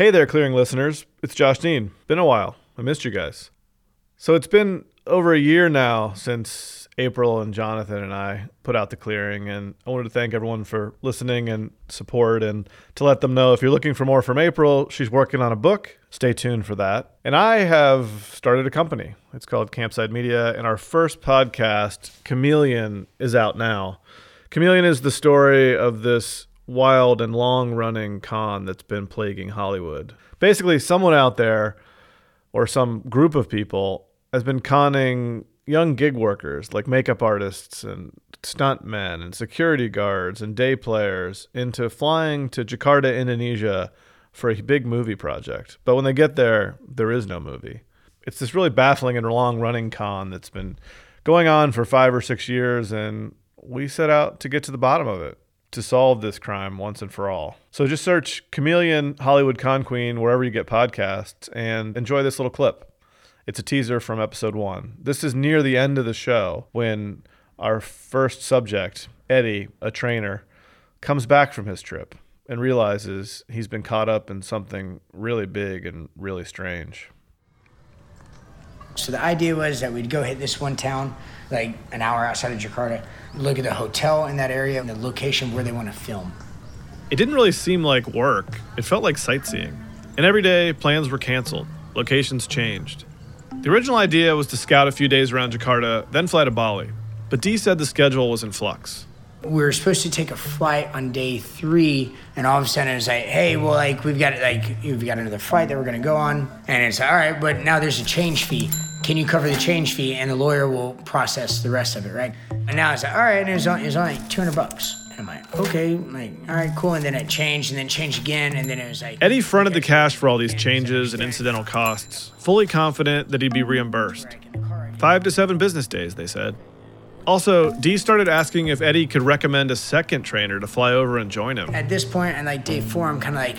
Hey there, clearing listeners. It's Josh Dean. Been a while. I missed you guys. So it's been over a year now since April and Jonathan and I put out the clearing, and I wanted to thank everyone for listening and support, and to let them know if you're looking for more from April, she's working on a book. Stay tuned for that. And I have started a company. It's called Campside Media, and our first podcast, Chameleon, is out now. Chameleon is the story of this wild and long running con that's been plaguing Hollywood. Basically, someone out there or some group of people has been conning young gig workers like makeup artists and stuntmen and security guards and day players into flying to Jakarta, Indonesia for a big movie project. But when they get there, there is no movie. It's this really baffling and long running con that's been going on for five or six years, and we set out to get to the bottom of it to solve this crime once and for all. So just search Chameleon Hollywood Con Queen wherever you get podcasts and enjoy this little clip. It's a teaser from episode one. This is near the end of the show when our first subject, Eddie, a trainer, comes back from his trip and realizes he's been caught up in something really big and really strange. So the idea was that we'd go hit this one town, like an hour outside of Jakarta, look at the hotel in that area and the location where they want to film. It didn't really seem like work, it felt like sightseeing. And every day, plans were canceled, locations changed. The original idea was to scout a few days around Jakarta, then fly to Bali. But Dee said the schedule was in flux. We were supposed to take a flight on day three, and all of a sudden it was like, "Hey, well, like we've got like we've got another flight that we're gonna go on," and it's all right, but now there's a change fee. Can you cover the change fee, and the lawyer will process the rest of it, right? And now it's like, all right, and it was only, it only like 200 bucks. And I'm like, okay, like, all right, cool. And then it changed, and then changed again, and then it was like. Eddie fronted the cash for all these changes and incidental costs, fully confident that he'd be reimbursed. Five to seven business days, they said. Also, Dee started asking if Eddie could recommend a second trainer to fly over and join him. At this point, and like day four, I'm kind of like,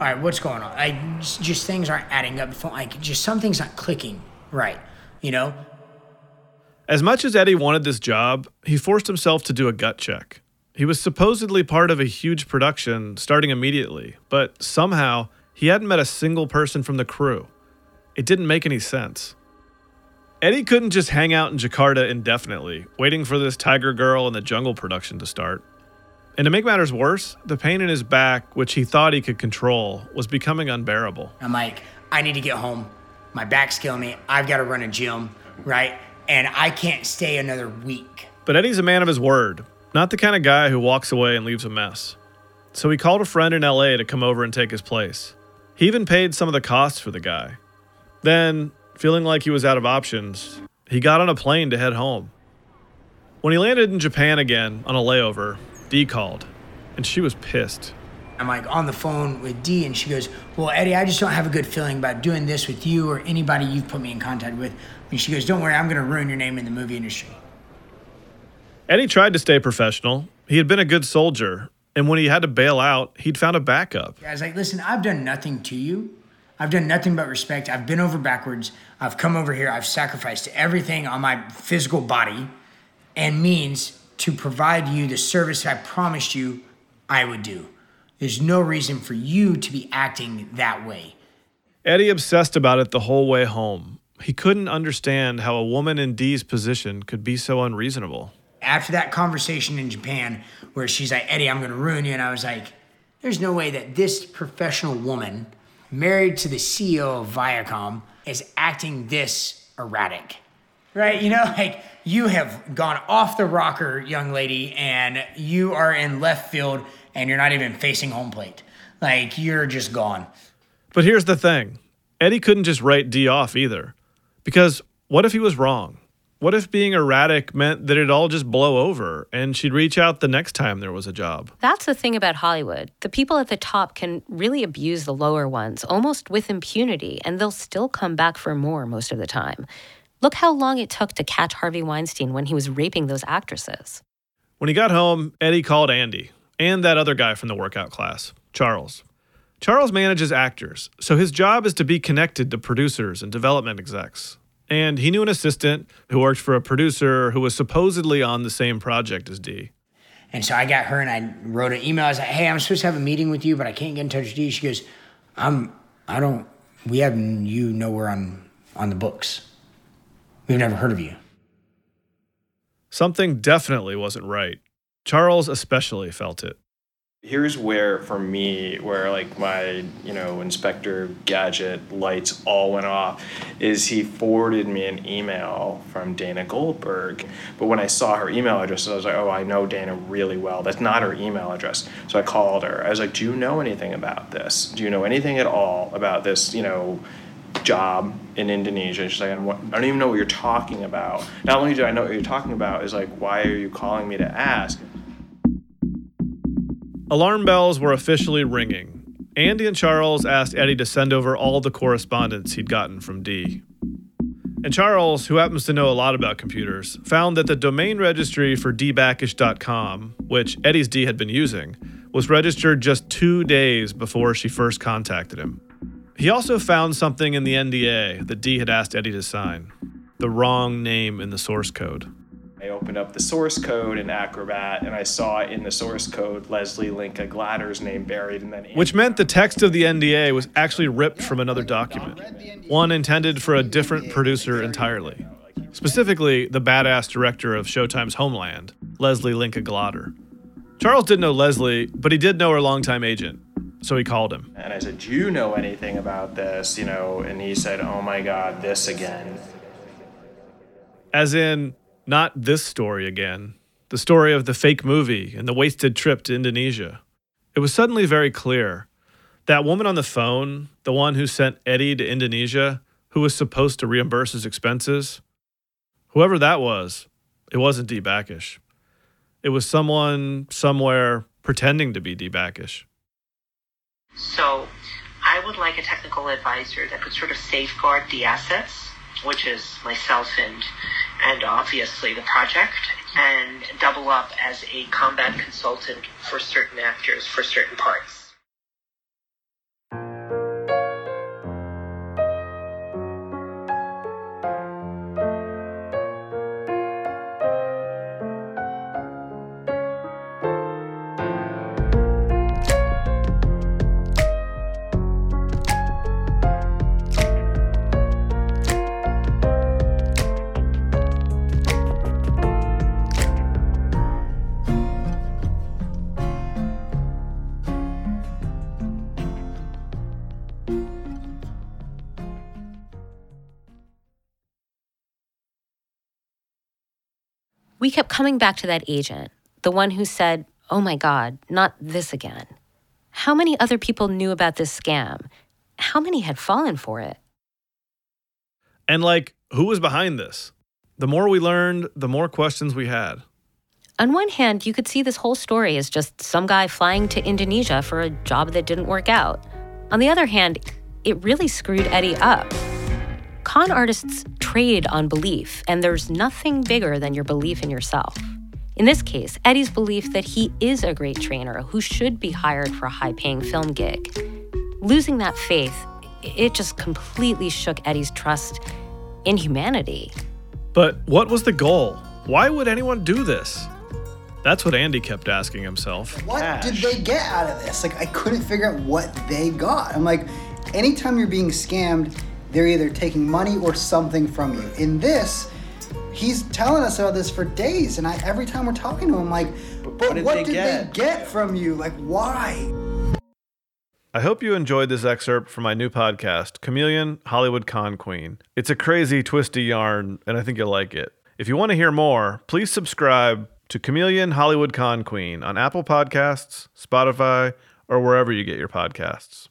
all right, what's going on? I just, just things aren't adding up. Like, just something's not clicking right, you know? As much as Eddie wanted this job, he forced himself to do a gut check. He was supposedly part of a huge production starting immediately, but somehow he hadn't met a single person from the crew. It didn't make any sense. Eddie couldn't just hang out in Jakarta indefinitely, waiting for this Tiger Girl and the Jungle production to start. And to make matters worse, the pain in his back, which he thought he could control, was becoming unbearable. I'm like, I need to get home. My back's killing me. I've got to run a gym, right? And I can't stay another week. But Eddie's a man of his word, not the kind of guy who walks away and leaves a mess. So he called a friend in LA to come over and take his place. He even paid some of the costs for the guy. Then, feeling like he was out of options, he got on a plane to head home. When he landed in Japan again on a layover, Dee called, and she was pissed. I'm like on the phone with Dee, and she goes, Well, Eddie, I just don't have a good feeling about doing this with you or anybody you've put me in contact with. And she goes, Don't worry, I'm going to ruin your name in the movie industry. Eddie tried to stay professional. He had been a good soldier, and when he had to bail out, he'd found a backup. I was like, Listen, I've done nothing to you. I've done nothing but respect. I've been over backwards. I've come over here. I've sacrificed everything on my physical body and means to provide you the service I promised you I would do. There's no reason for you to be acting that way. Eddie obsessed about it the whole way home. He couldn't understand how a woman in Dee's position could be so unreasonable. After that conversation in Japan, where she's like, Eddie, I'm gonna ruin you, and I was like, there's no way that this professional woman, married to the CEO of Viacom, is acting this erratic. Right? You know, like you have gone off the rocker, young lady, and you are in left field and you're not even facing home plate. Like you're just gone. But here's the thing Eddie couldn't just write Dee off either. Because what if he was wrong? What if being erratic meant that it'd all just blow over and she'd reach out the next time there was a job? That's the thing about Hollywood. The people at the top can really abuse the lower ones almost with impunity, and they'll still come back for more most of the time. Look how long it took to catch Harvey Weinstein when he was raping those actresses. When he got home, Eddie called Andy and that other guy from the workout class, Charles. Charles manages actors, so his job is to be connected to producers and development execs. And he knew an assistant who worked for a producer who was supposedly on the same project as Dee. And so I got her and I wrote an email. I was like, hey, I'm supposed to have a meeting with you, but I can't get in touch with you. She goes, I'm. I don't. We have you nowhere on on the books. We've never heard of you. Something definitely wasn't right. Charles especially felt it. Here's where, for me, where like my, you know, Inspector Gadget lights all went off, is he forwarded me an email from Dana Goldberg. But when I saw her email address, I was like, oh, I know Dana really well. That's not her email address. So I called her. I was like, do you know anything about this? Do you know anything at all about this, you know, job in Indonesia. She's like, I don't even know what you're talking about. Not only do I know what you're talking about, is like, why are you calling me to ask? Alarm bells were officially ringing. Andy and Charles asked Eddie to send over all the correspondence he'd gotten from Dee. And Charles, who happens to know a lot about computers, found that the domain registry for dbakish.com, which Eddie's Dee had been using, was registered just two days before she first contacted him. He also found something in the NDA that Dee had asked Eddie to sign the wrong name in the source code. Opened up the source code in Acrobat and I saw in the source code Leslie Linka Glatter's name buried and then Which meant the text of the NDA was actually ripped from another document, one intended for a different producer entirely. Specifically, the badass director of Showtime's Homeland, Leslie Linka Glatter. Charles didn't know Leslie, but he did know her longtime agent, so he called him. And I said, Do you know anything about this? You know, and he said, Oh my God, this again. As in, not this story again, the story of the fake movie and the wasted trip to Indonesia. It was suddenly very clear. That woman on the phone, the one who sent Eddie to Indonesia, who was supposed to reimburse his expenses, whoever that was, it wasn't Dee Bakish. It was someone somewhere pretending to be Dee Bakish. So I would like a technical advisor that could sort of safeguard the assets, which is myself and and obviously the project, and double up as a combat consultant for certain actors for certain parts. We kept coming back to that agent, the one who said, Oh my God, not this again. How many other people knew about this scam? How many had fallen for it? And, like, who was behind this? The more we learned, the more questions we had. On one hand, you could see this whole story as just some guy flying to Indonesia for a job that didn't work out. On the other hand, it really screwed Eddie up. Con artists trade on belief, and there's nothing bigger than your belief in yourself. In this case, Eddie's belief that he is a great trainer who should be hired for a high paying film gig. Losing that faith, it just completely shook Eddie's trust in humanity. But what was the goal? Why would anyone do this? That's what Andy kept asking himself. What Cash. did they get out of this? Like, I couldn't figure out what they got. I'm like, anytime you're being scammed, they're either taking money or something from you. In this, he's telling us about this for days, and I, every time we're talking to him, like, but, what did, what they, did get? they get from you? Like, why? I hope you enjoyed this excerpt from my new podcast, Chameleon Hollywood Con Queen. It's a crazy, twisty yarn, and I think you'll like it. If you want to hear more, please subscribe to Chameleon Hollywood Con Queen on Apple Podcasts, Spotify, or wherever you get your podcasts.